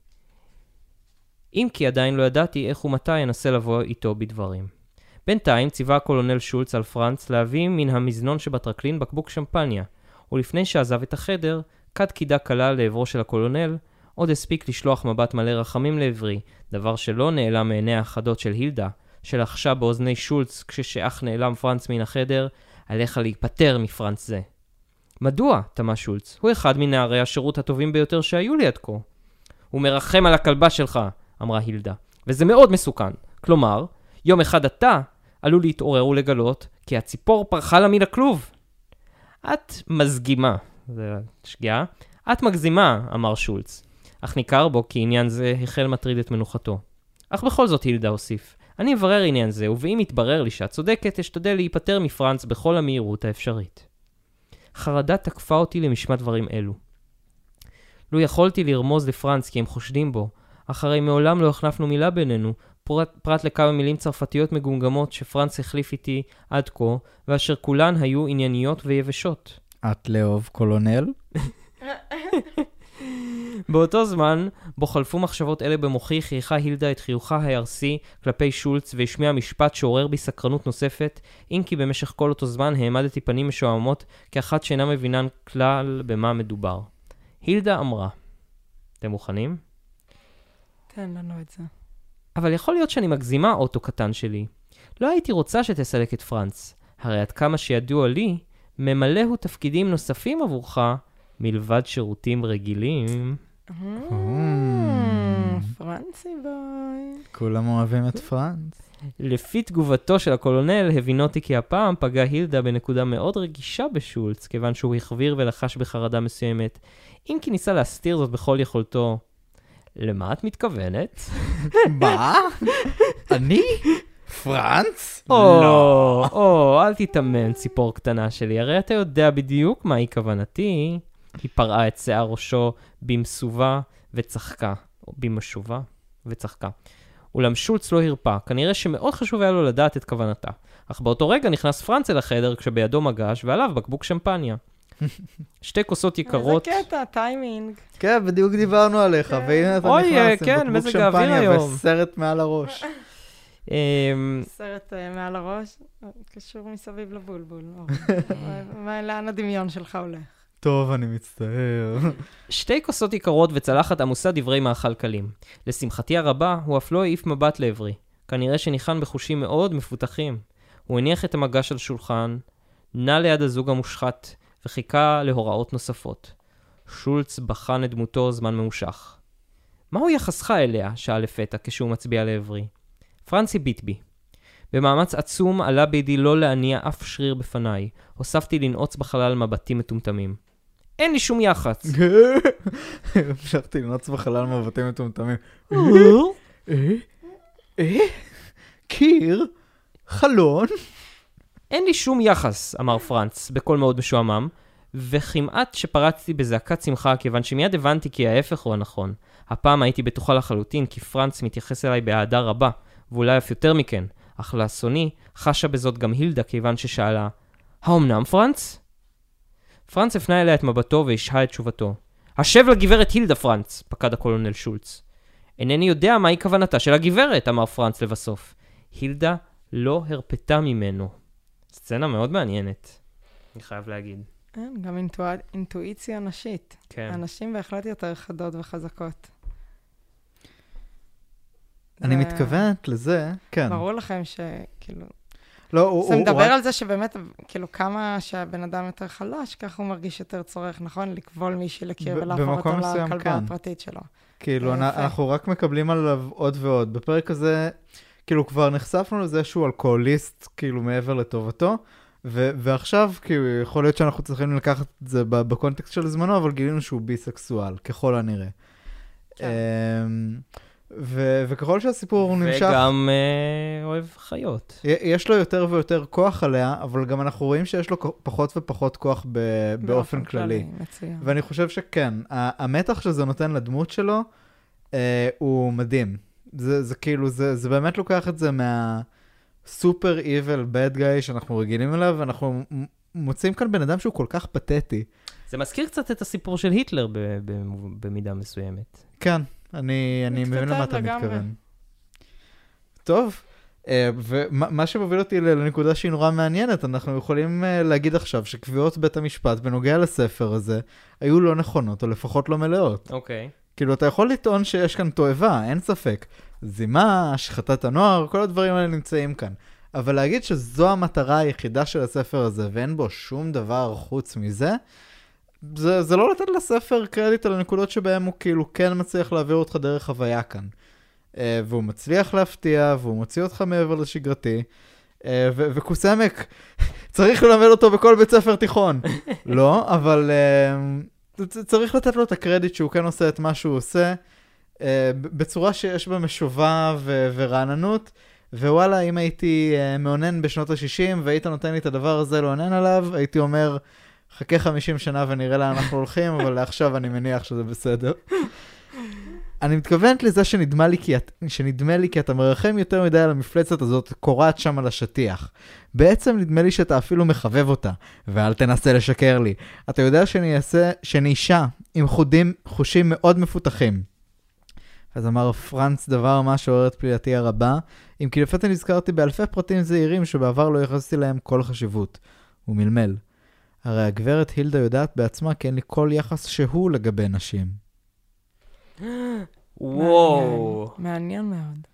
אם כי עדיין לא ידעתי איך ומתי אנסה לבוא איתו בדברים. בינתיים ציווה הקולונל שולץ על פרנץ להביא מן המזנון שבטרקלין בקבוק שמפניה, ולפני שעזב את החדר, כד קידה קלה לעברו של הקולונל, עוד הספיק לשלוח מבט מלא רחמים לעברי, דבר שלא נעלם מעיני החדות של הילדה, שלחשה באוזני שולץ כששאך נעלם פרנץ מן החדר, עליך להיפטר מפרנץ זה. מדוע? תמה שולץ. הוא אחד מנערי השירות הטובים ביותר שהיו לי עד כה. הוא מרחם על הכלבה שלך, אמרה הילדה, וזה מאוד מסוכן. כלומר, יום אחד אתה עלול להתעורר ולגלות כי הציפור פרחה לה מן הכלוב. את מזגימה, זה שגיאה. את מגזימה, אמר שולץ. אך ניכר בו כי עניין זה החל מטריד את מנוחתו. אך בכל זאת, הילדה הוסיף, אני אברר עניין זה, ואם יתברר לי שאת צודקת, אשתדל להיפטר מפרנץ בכל המהירות האפשרית. חרדה תקפה אותי למשמע דברים אלו. לו יכולתי לרמוז לפרנץ כי הם חושדים בו, אך הרי מעולם לא החלפנו מילה בינינו, פרט, פרט לכמה מילים צרפתיות מגומגמות שפרנץ החליף איתי עד כה, ואשר כולן היו ענייניות ויבשות. את לאהוב קולונל? *laughs* באותו זמן, בו חלפו מחשבות אלה במוחי, חייכה הילדה את חיוכה הארסי כלפי שולץ והשמיע משפט שעורר בי סקרנות נוספת, אם כי במשך כל אותו זמן העמדתי פנים משועממות כאחת שאינה מבינן כלל במה מדובר. הילדה אמרה, אתם מוכנים? תן לנו את זה. אבל יכול להיות שאני מגזימה, אוטו קטן שלי. לא הייתי רוצה שתסלק את פרנץ. הרי עד כמה שידוע לי, ממלא הוא תפקידים נוספים עבורך מלבד שירותים רגילים. אה, פרנסי בוי. כולם אוהבים את פרנץ. לפי תגובתו של הקולונל, הבינותי כי הפעם פגע הילדה בנקודה מאוד רגישה בשולץ, כיוון שהוא החביר ולחש בחרדה מסוימת, אם כי ניסה להסתיר זאת בכל יכולתו. למה את מתכוונת? מה? *laughs* אני? פרנץ? או, או, אל תיתמן, ציפור קטנה שלי, הרי אתה יודע בדיוק מהי כוונתי. היא פרעה את שיער ראשו במסובה וצחקה, או במשובה וצחקה. אולם שולץ לא הרפה, כנראה שמאוד חשוב היה לו לדעת את כוונתה. אך באותו רגע נכנס פרנץ אל החדר כשבידו מגש ועליו בקבוק שמפניה. שתי כוסות יקרות. איזה קטע, טיימינג. כן, בדיוק דיברנו עליך, כן. והנה אתה אוי, נכנס כן, עם בקבוק מזג האוויר שמפניה היום. וסרט מעל הראש. אמ, סרט אה, מעל הראש, אה, קשור מסביב לבולבול. *laughs* לאן הדמיון שלך הולך? טוב, אני מצטער. שתי כוסות יקרות וצלחת עמוסה דברי מאכל קלים. לשמחתי הרבה, הוא אף לא העיף מבט לעברי. כנראה שניחן בחושים מאוד מפותחים. הוא הניח את המגש על שולחן, נע ליד הזוג המושחת, וחיכה להוראות נוספות. שולץ בחן את דמותו זמן ממושך. מהו יחסך אליה? שאל לפתע כשהוא מצביע לעברי. פרנסי ביט בי. במאמץ עצום עלה בידי לא להניע אף שריר בפניי. הוספתי לנעוץ בחלל מבטים מטומטמים. אין לי שום יח"צ. המשכתי לנוץ בחלל מבטים מטומטמים. אה? אה? קיר? חלון? אין לי שום יחס, אמר פרנץ, בקול מאוד משועמם, וכמעט שפרצתי בזעקת שמחה, כיוון שמיד הבנתי כי ההפך הוא הנכון. הפעם הייתי בטוחה לחלוטין כי פרנץ מתייחס אליי באהדה רבה, ואולי אף יותר מכן, אך לאסוני חשה בזאת גם הילדה כיוון ששאלה, האומנם פרנץ? פרנץ הפנה אליה את מבטו והשהה את תשובתו. השב לגברת הילדה פרנץ, פקד הקולונל שולץ. אינני יודע מהי כוונתה של הגברת, אמר פרנץ לבסוף. הילדה לא הרפתה ממנו. סצנה מאוד מעניינת, אני חייב להגיד. כן, גם אינטואט, אינטואיציה נשית. כן. הנשים בהחלט יותר חדות וחזקות. אני זה- מתכוונת לזה, כן. ברור לכם שכאילו... לא, הוא... זה הוא- מדבר הוא על זה שבאמת, כאילו, כמה שהבן אדם יותר חלש, ככה הוא מרגיש יותר צורך, נכון? לכבול מישהי לקיר ולהפוך אותה מסוים, לכלבה כן. הפרטית שלו. כאילו, יפה. אנחנו רק מקבלים עליו עוד ועוד. בפרק הזה, כאילו, כבר נחשפנו לזה שהוא אלכוהוליסט, כאילו, מעבר לטובתו, ו- ועכשיו, כאילו, יכול להיות שאנחנו צריכים לקחת את זה בקונטקסט של זמנו, אבל גילינו שהוא ביסקסואל, ככל הנראה. כן. אמ, ו- וככל שהסיפור נמשך, וגם אה, אוהב חיות. יש לו יותר ויותר כוח עליה, אבל גם אנחנו רואים שיש לו פחות ופחות כוח ב- באופן כללי. מצוין. ואני חושב שכן, המתח שזה נותן לדמות שלו, אה, הוא מדהים. זה, זה כאילו, זה, זה באמת לוקח את זה מהסופר איבל בד גאי שאנחנו רגילים אליו, ואנחנו מוצאים כאן בן אדם שהוא כל כך פתטי. זה מזכיר קצת את הסיפור של היטלר במידה מסוימת. כן, אני, אני מבין למה אתה. מתכוון. טוב, אה, ומה מה שמוביל אותי לנקודה שהיא נורא מעניינת, אנחנו יכולים אה, להגיד עכשיו שקביעות בית המשפט בנוגע לספר הזה היו לא נכונות, או לפחות לא מלאות. אוקיי. כאילו, אתה יכול לטעון שיש כאן תועבה, אין ספק. זימה, השחתת הנוער, כל הדברים האלה נמצאים כאן. אבל להגיד שזו המטרה היחידה של הספר הזה, ואין בו שום דבר חוץ מזה, זה, זה לא לתת לספר קרדיט על הנקודות שבהם הוא כאילו כן מצליח להעביר אותך דרך חוויה כאן. Uh, והוא מצליח להפתיע, והוא מוציא אותך מעבר לשגרתי. Uh, ו- וקוסמק, *laughs* צריך ללמד אותו בכל בית ספר תיכון. *laughs* לא, אבל uh, צריך לתת לו את הקרדיט שהוא כן עושה את מה שהוא עושה, uh, בצורה שיש בה משובה ו- ורעננות. ווואלה, אם הייתי uh, מאונן בשנות ה-60 והיית נותן לי את הדבר הזה לאונן עליו, הייתי אומר, חכה 50 שנה ונראה לאן אנחנו הולכים, אבל לעכשיו אני מניח שזה בסדר. אני מתכוונת לזה שנדמה לי, כי את, שנדמה לי כי אתה מרחם יותר מדי על המפלצת הזאת, קורעת שם על השטיח. בעצם נדמה לי שאתה אפילו מחבב אותה, ואל תנסה לשקר לי. אתה יודע שאני אעשה, שאני אישה עם חודים, חושים מאוד מפותחים. אז אמר פרנץ דבר מה שעורר את פליאתי הרבה, אם כי לפתע נזכרתי באלפי פרטים זעירים שבעבר לא ייחסתי להם כל חשיבות. הוא מלמל. הרי הגברת הילדה יודעת בעצמה כי אין לי כל יחס שהוא לגבי נשים. *gasps* וואו. מעניין, מעניין מאוד.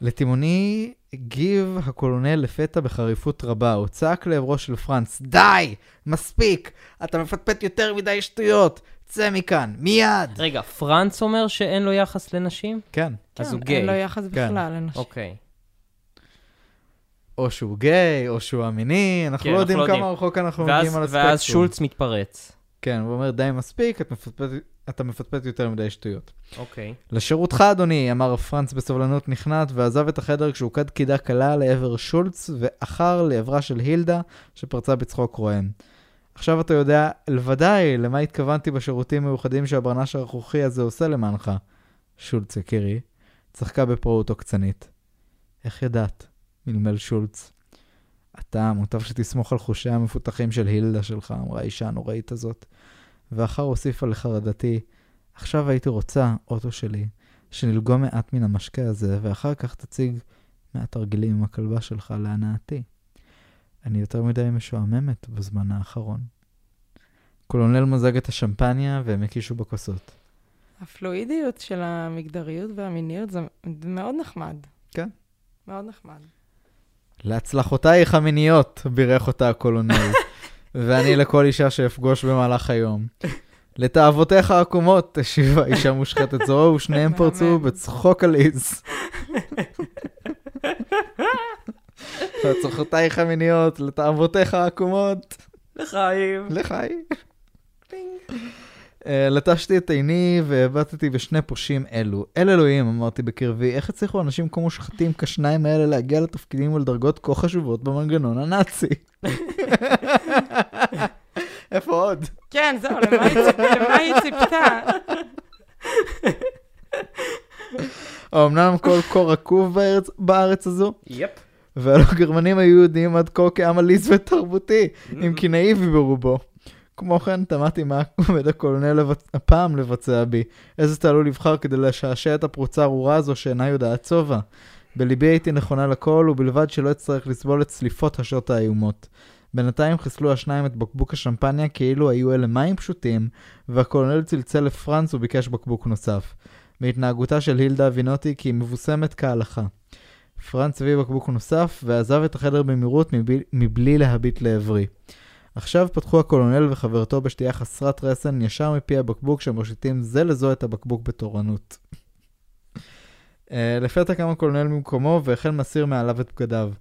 לתימוני הגיב הקולונל לפתע בחריפות רבה, הוא צעק לעברו של פרנץ, די! מספיק! אתה מפטפט יותר מדי שטויות! צא מכאן, מיד! רגע, פרנץ אומר שאין לו יחס לנשים? כן. אז כן, הוא גיי. אין לו יחס כן. בכלל לנשים. אוקיי. או שהוא גיי, או שהוא המיני, אנחנו כן, לא אנחנו יודעים לא כמה. רחוק אנחנו ואז- מגיעים על הספקטרום. ואז שולץ מתפרץ. כן, הוא אומר, די מספיק, את מפטפט, אתה מפטפט יותר מדי שטויות. אוקיי. לשירותך, אדוני, אמר פרנץ בסבלנות נכנעת, ועזב את החדר כשהוקד קידה קלה לעבר שולץ, ואחר לעברה של הילדה, שפרצה בצחוק רועם. עכשיו אתה יודע לוודאי למה התכוונתי בשירותים מיוחדים שהברנש הרכרוכי הזה עושה למענך. שולץ, יקירי, צחקה בפראות עוקצנית. איך ידעת? מלמל שולץ. אתה, מוטב שתסמוך על חושיה המפותחים של הילדה שלך, אמרה האישה הנוראית הזאת. ואחר הוסיפה לחרדתי, עכשיו הייתי רוצה, אוטו שלי, שנלגום מעט מן המשקה הזה, ואחר כך תציג מעט תרגילים עם הכלבה שלך להנאתי. אני יותר מדי משועממת בזמן האחרון. קולונל מזג את השמפניה והם הקישו בכוסות. הפלואידיות של המגדריות והמיניות זה מאוד נחמד. כן. מאוד נחמד. להצלחותייך המיניות, בירך אותה הקולונל, *laughs* ואני לכל אישה שאפגוש במהלך היום. לתאוותיך העקומות, השיבה אישה מושחתת זו, ושניהם *laughs* פרצו. בצחוק עליז. *laughs* להצלחותייך המיניות, לתאוותיך העקומות. לחיים. לחיים. אה, לטשתי את עיני והבטתי בשני פושעים אלו. אל אלוהים, אמרתי בקרבי, איך הצליחו אנשים כה מושחתים כשניים האלה להגיע לתפקידים ולדרגות כה חשובות במנגנון הנאצי? *laughs* איפה עוד? כן, זהו, למה היא ציפ- למה היא ציפתה? אמנם כל כה רקוב בארץ, בארץ הזו, יפ. והלא גרמנים היו יהודים עד כה כעם עליז ותרבותי, אם כי נאיבי ברובו. כמו כן, תמהתי מה עומד הקולונל לבצ... הפעם לבצע בי. איזה תעלול יבחר כדי לשעשע את הפרוצה הארורה הזו שאינה יודעת שובע. בליבי הייתי נכונה לכל, ובלבד שלא אצטרך לסבול את צליפות השוט האיומות. בינתיים חיסלו השניים את בקבוק השמפניה כאילו היו אלה מים פשוטים, והקולונל צלצל לפרנץ וביקש בקבוק נוסף. מהתנהגותה של הילדה הבינותי כי היא מבוסמת כהלכה. פרנץ הביא בקבוק נוסף, ועזב את החדר במהירות מבלי, מבלי להביט לעברי. עכשיו פתחו הקולונל וחברתו בשתייה חסרת רסן ישר מפי הבקבוק שמושיטים זה לזו את הבקבוק בתורנות. uh, לפתע קם הקולונל ממקומו והחל מסיר מעליו את בגדיו.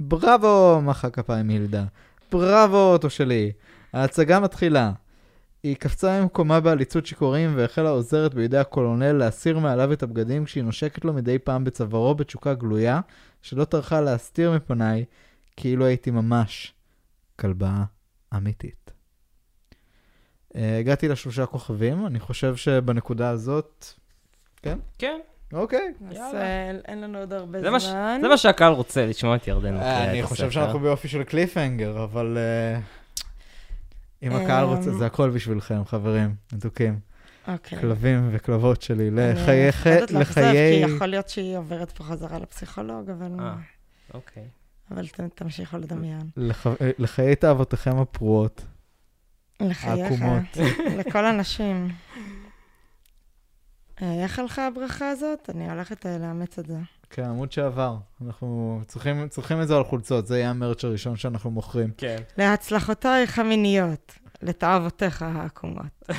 בראבו! מחא כפיים הילדה. בראבו, אוטו שלי. ההצגה מתחילה. היא קפצה ממקומה בעליצות שיכורים והחלה עוזרת בידי הקולונל להסיר מעליו את הבגדים כשהיא נושקת לו מדי פעם בצווארו בתשוקה גלויה, שלא טרחה להסתיר מפניי, כאילו הייתי ממש כלבה אמיתית. Uh, הגעתי לשלושה כוכבים, אני חושב שבנקודה הזאת... כן? כן. אוקיי. אז יאללה. אה, אין לנו עוד הרבה זה זמן. זה מה שהקהל רוצה, לשמוע את ירדן. אה, את אני חושב הספר. שאנחנו באופי של קליפהנגר, אבל אה, אם הקהל רוצה, אמ. זה הכל בשבילכם, חברים, מתוקים. אוקיי. כלבים וכלבות שלי, אני לחיי... מפחדת לאכזב, לחיי... כי יכול להיות שהיא עוברת פה חזרה לפסיכולוג, אבל... אה. אוקיי. אבל ת- תמשיכו לדמיין. לח- אה, לחיי תאוותיכם הפרועות. לחייך, העקומות. *laughs* לכל הנשים. אה, איך הלכה הברכה הזאת? אני הולכת אה, לאמץ את זה. כן, עמוד שעבר. אנחנו צריכים, צריכים את זה על חולצות, זה יהיה המרץ' הראשון שאנחנו מוכרים. כן. להצלחותייך המיניות, לתאוותיך העקומות. *laughs*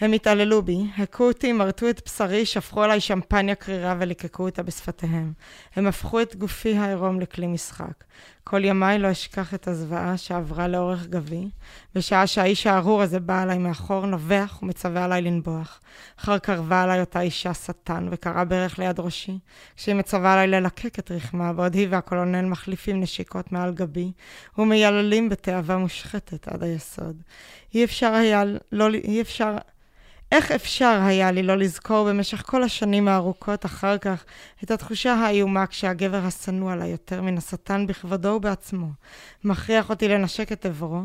הם התעללו בי, הכו אותי, מרטו את בשרי, שפכו עליי שמפניה קרירה וליקקו אותה בשפתיהם. הם הפכו את גופי העירום לכלי משחק. כל ימיי לא אשכח את הזוועה שעברה לאורך גבי, בשעה שהאיש הארור הזה בא עליי מאחור, נובח ומצווה עליי לנבוח. אחר קרבה עליי אותה אישה שטן וקרעה ברך ליד ראשי, כשהיא מצווה עליי ללקק את רחמה, בעוד היא והקולונל מחליפים נשיקות מעל גבי, ומייללים בתאווה מושחתת עד היסוד. אי אפשר היה לא... אי אפשר... איך אפשר היה לי לא לזכור במשך כל השנים הארוכות אחר כך את התחושה האיומה כשהגבר השנוא עליי יותר מן השטן בכבודו ובעצמו, מכריח אותי לנשק את עברו,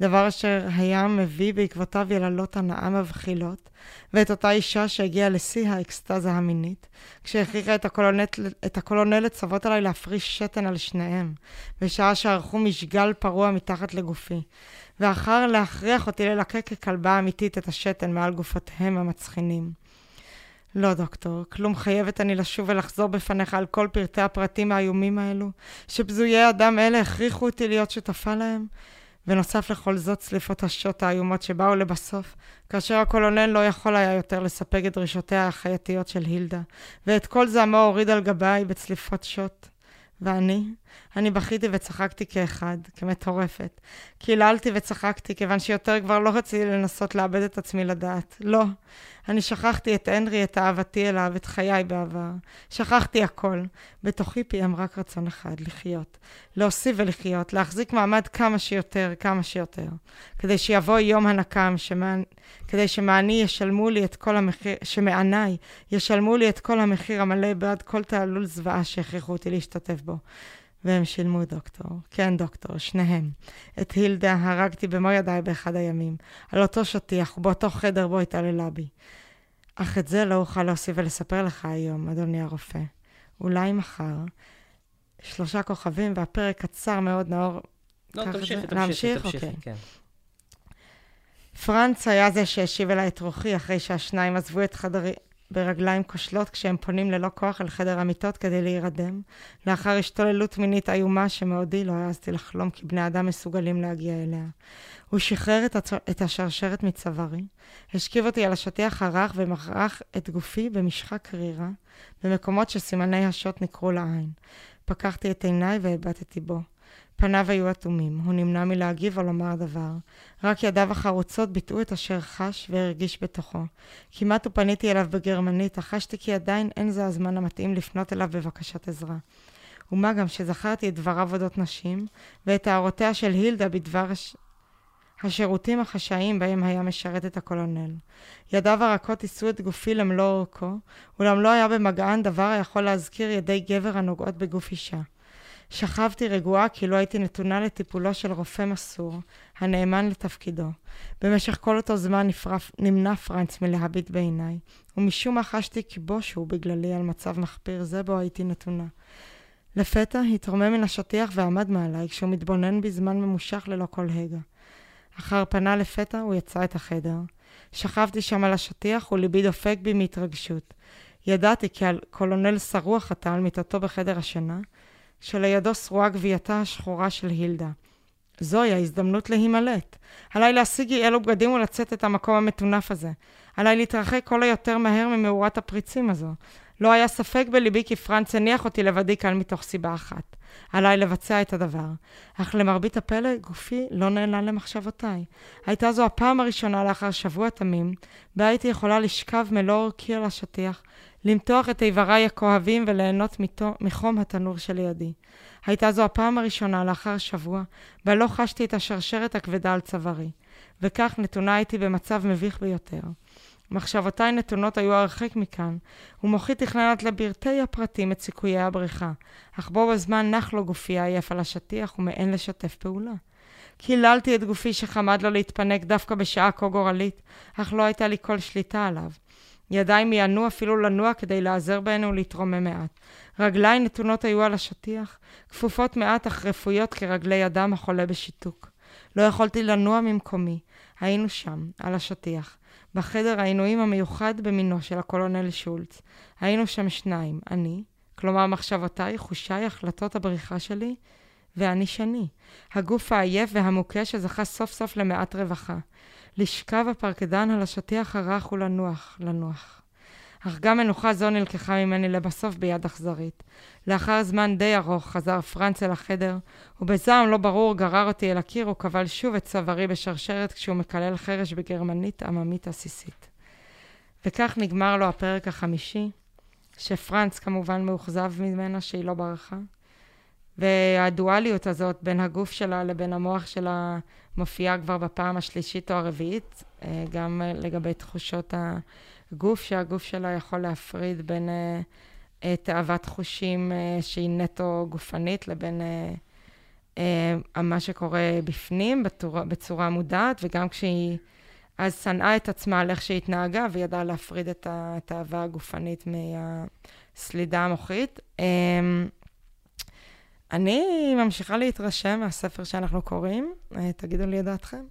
דבר אשר היה מביא בעקבותיו יללות הנאה מבחילות, ואת אותה אישה שהגיעה לשיא האקסטזה המינית, כשהכריחה את את הקולונל לצוות עליי להפריש שתן על שניהם, בשעה שערכו משגל פרוע מתחת לגופי. ואחר להכריח אותי ללקק ככלבה אמיתית את השתן מעל גופותיהם המצחינים. לא, דוקטור, כלום חייבת אני לשוב ולחזור בפניך על כל פרטי הפרטים האיומים האלו, שבזויי אדם אלה הכריחו אותי להיות שותפה להם. ונוסף לכל זאת, צליפות השוט האיומות שבאו לבסוף, כאשר הקולונל לא יכול היה יותר לספק את דרישותיה החייתיות של הילדה, ואת כל זעמו הוריד על גביי בצליפות שוט. ואני, אני בכיתי וצחקתי כאחד, כמטורפת. קיללתי וצחקתי, כיוון שיותר כבר לא רציתי לנסות לאבד את עצמי לדעת. לא. אני שכחתי את הנרי, את אהבתי אליו, את חיי בעבר. שכחתי הכל. בתוכי פיהם רק רצון אחד, לחיות. להוסיף ולחיות, להחזיק מעמד כמה שיותר, כמה שיותר. כדי שיבוא יום הנקם, שמה... כדי שמעני ישלמו לי את כל המחיר, שמעניי ישלמו לי את כל המחיר המלא בעד כל תעלול זוועה שהכריחו אותי להשתתף בו. והם שילמו, דוקטור. כן, דוקטור, שניהם. את הילדה הרגתי במו ידיי באחד הימים, על אותו שטיח ובאותו חדר בו התעללה בי. אך את זה לא אוכל להוסיף ולספר לך היום, אדוני הרופא. אולי מחר. שלושה כוכבים והפרק קצר מאוד, נאור. לא, תמשיכי, תמשיכי, להמשיך? תמשיכי, אוקיי. כן. פרנץ היה זה שהשיב אליי את רוחי אחרי שהשניים עזבו את חדרי ברגליים כושלות כשהם פונים ללא כוח אל חדר המיטות כדי להירדם, לאחר השתוללות מינית איומה שמעודי לא העזתי לחלום כי בני אדם מסוגלים להגיע אליה. הוא שחרר את, הצ... את השרשרת מצווארי, השכיב אותי על השטיח הרך ומכרח את גופי במשחה קרירה, במקומות שסימני השוט ניכרו לעין. פקחתי את עיניי והבטתי בו. פניו היו אטומים, הוא נמנע מלהגיב או לומר דבר. רק ידיו החרוצות ביטאו את אשר חש והרגיש בתוכו. כמעט ופניתי אליו בגרמנית, אך חשתי כי עדיין אין זה הזמן המתאים לפנות אליו בבקשת עזרה. ומה גם שזכרתי את דבריו אודות נשים, ואת הערותיה של הילדה בדבר הש... השירותים החשאיים בהם היה משרת את הקולונל. ידיו הרכות יישאו את גופי למלוא אורכו, אולם לא היה במגען דבר היכול להזכיר ידי גבר הנוגעות בגוף אישה. שכבתי רגועה כאילו הייתי נתונה לטיפולו של רופא מסור, הנאמן לתפקידו. במשך כל אותו זמן נפרף, נמנע פרנץ מלהביט בעיניי, ומשום מה חשתי כי בושו בגללי על מצב מחפיר זה בו הייתי נתונה. לפתע התרומם מן השטיח ועמד מעליי כשהוא מתבונן בזמן ממושך ללא כל הגה. אחר פנה לפתע הוא יצא את החדר. שכבתי שם על השטיח וליבי דופק בי מהתרגשות. ידעתי כי על קולונל שרוח עטה על מיטתו בחדר השינה, שלידו שרועה גווייתה השחורה של הילדה. זוהי ההזדמנות להימלט. עליי להשיג אי אלו בגדים ולצאת את המקום המטונף הזה. עליי להתרחק כל היותר מהר ממאורת הפריצים הזו. לא היה ספק בליבי כי פרנץ הניח אותי לבדי כאן מתוך סיבה אחת. עליי לבצע את הדבר. אך למרבית הפלא, גופי לא נעלם למחשבותיי. הייתה זו הפעם הראשונה לאחר שבוע תמים, בה הייתי יכולה לשכב מלוא אורכי על השטיח, למתוח את איבריי הכואבים וליהנות מתו, מחום התנור שלידי. הייתה זו הפעם הראשונה לאחר שבוע, בה לא חשתי את השרשרת הכבדה על צווארי. וכך נתונה הייתי במצב מביך ביותר. מחשבותיי נתונות היו הרחק מכאן, ומוחי תכננת לפרטי הפרטים את סיכויי הבריחה, אך בו בזמן נח לו גופי עייף על השטיח ומעין לשתף פעולה. קיללתי את גופי שחמד לו להתפנק דווקא בשעה כה גורלית, אך לא הייתה לי כל שליטה עליו. ידיי מיענו אפילו לנוע כדי להיעזר בהן ולהתרומם מעט. רגליי נתונות היו על השטיח, כפופות מעט אך רפויות כרגלי אדם החולה בשיתוק. לא יכולתי לנוע ממקומי. היינו שם, על השטיח. בחדר העינויים המיוחד במינו של הקולונל שולץ. היינו שם שניים, אני, כלומר מחשבותיי, חושיי, החלטות הבריחה שלי, ואני שני, הגוף העייף והמוכה שזכה סוף סוף למעט רווחה. לשכב הפרקדן על השטיח הרך ולנוח, לנוח. אך גם מנוחה זו נלקחה ממני לבסוף ביד אכזרית. לאחר זמן די ארוך חזר פרנץ אל החדר, ובזעם לא ברור גרר אותי אל הקיר וקבל שוב את צווארי בשרשרת כשהוא מקלל חרש בגרמנית עממית עסיסית. וכך נגמר לו הפרק החמישי, שפרנץ כמובן מאוכזב ממנה שהיא לא ברחה. והדואליות הזאת בין הגוף שלה לבין המוח שלה מופיעה כבר בפעם השלישית או הרביעית, אה, גם לגבי תחושות הגוף, שהגוף שלה יכול להפריד בין אה, תאוות חושים אה, שהיא נטו גופנית לבין מה שקורה בפנים בצורה, בצורה מודעת, וגם כשהיא אז שנאה את עצמה על איך שהיא התנהגה וידעה להפריד את התאווה הגופנית מהסלידה המוחית. אני ממשיכה להתרשם מהספר שאנחנו קוראים. אה, תגידו לי את דעתכם.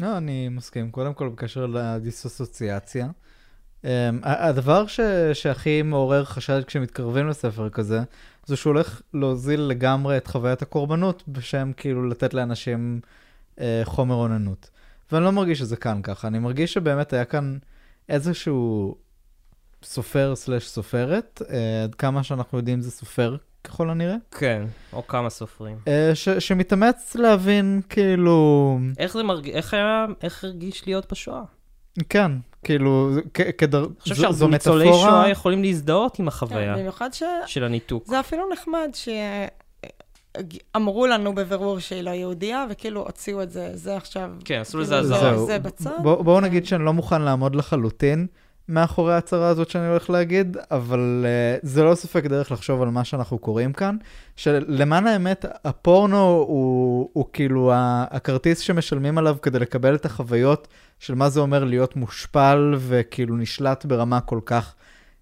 לא, אני מסכים. קודם כל, בקשר לדיסוציאציה. Um, הדבר ש, שהכי מעורר חשד כשמתקרבים לספר כזה, זה שהוא הולך להוזיל לגמרי את חוויית הקורבנות, בשם כאילו לתת לאנשים uh, חומר אוננות. ואני לא מרגיש שזה כאן ככה, אני מרגיש שבאמת היה כאן איזשהו סופר סלש סופרת, uh, עד כמה שאנחנו יודעים זה סופר ככל הנראה. כן, או כמה סופרים. Uh, ש- שמתאמץ להבין, כאילו... איך זה מרגיש, איך היה, איך הרגיש להיות בשואה? כן, כאילו, כדר... אני חושב שהרבה ניצולי שואה יכולים להזדהות עם החוויה כן, במיוחד ש... של הניתוק. זה אפילו נחמד שאמרו לנו בבירור שהיא לא יהודייה, וכאילו הוציאו את זה, זה עכשיו... כן, עשו לזה כאילו, אזהרה. זה בצד. בואו בוא נגיד שאני לא מוכן לעמוד לחלוטין. מאחורי ההצהרה הזאת שאני הולך להגיד, אבל uh, זה לא ספק דרך לחשוב על מה שאנחנו קוראים כאן, שלמען האמת, הפורנו הוא, הוא כאילו הכרטיס שמשלמים עליו כדי לקבל את החוויות של מה זה אומר להיות מושפל וכאילו נשלט ברמה כל כך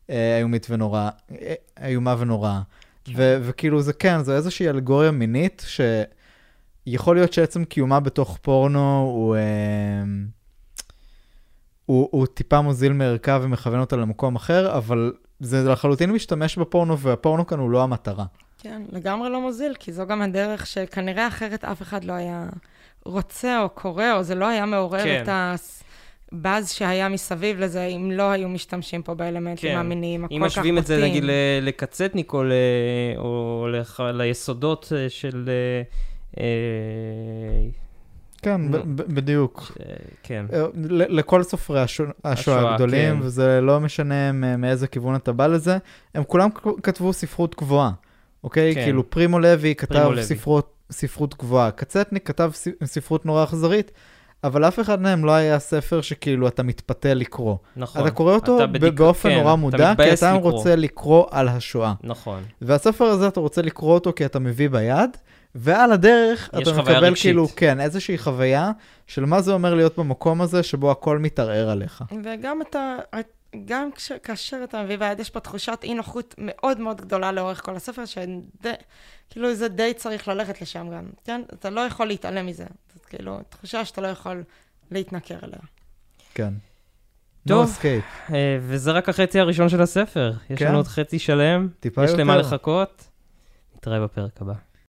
uh, איומית ונורא, uh, איומה ונוראה. כן. וכאילו זה כן, זו איזושהי אלגוריה מינית שיכול להיות שעצם קיומה בתוך פורנו הוא... Uh, הוא, הוא טיפה מוזיל מערכה ומכוון אותה למקום אחר, אבל זה לחלוטין משתמש בפורנו, והפורנו כאן הוא לא המטרה. כן, לגמרי לא מוזיל, כי זו גם הדרך שכנראה אחרת אף אחד לא היה רוצה או קורא, או זה לא היה מעורר כן. את הבאז שהיה מסביב לזה, אם לא היו משתמשים פה באלמנטים כן. המיניים הכל כך אם משווים את זה, נגיד, לקצטניק או, ל... או לח... ליסודות אה, כן, בדיוק. כן. אה, לכל סופרי השואה הגדולים, כן. וזה לא משנה מאיזה כיוון אתה בא לזה, הם כולם כתבו ספרות גבוהה, אוקיי? כן. כאילו פרימו לוי כתב ספרות, ספרות גבוהה, קצטניק כתב ספרות נורא אכזרית, אבל אף אחד מהם לא היה ספר שכאילו אתה מתפתה לקרוא. נכון. אתה קורא אותו אתה בדיק- באופן כן, נורא אתה מודע, כי מתבאס אתה לקרוא. רוצה לקרוא על השואה. נכון. והספר הזה אתה רוצה לקרוא אותו כי אתה מביא ביד, ועל הדרך אתה מקבל רגשית. כאילו, כן, איזושהי חוויה של מה זה אומר להיות במקום הזה שבו הכל מתערער עליך. וגם אתה, גם כש, כאשר אתה מביא ביד, יש פה תחושת אי נוחות מאוד מאוד גדולה לאורך כל הספר, שכאילו זה די צריך ללכת לשם גם, כן? אתה לא יכול להתעלם מזה. זאת כאילו תחושה שאתה לא יכול להתנכר אליה. כן. טוב. No. אה, וזה רק החצי הראשון של הספר. יש כן. לנו עוד חצי שלם, טיפה יש יותר. למה לחכות. נתראה בפרק הבא.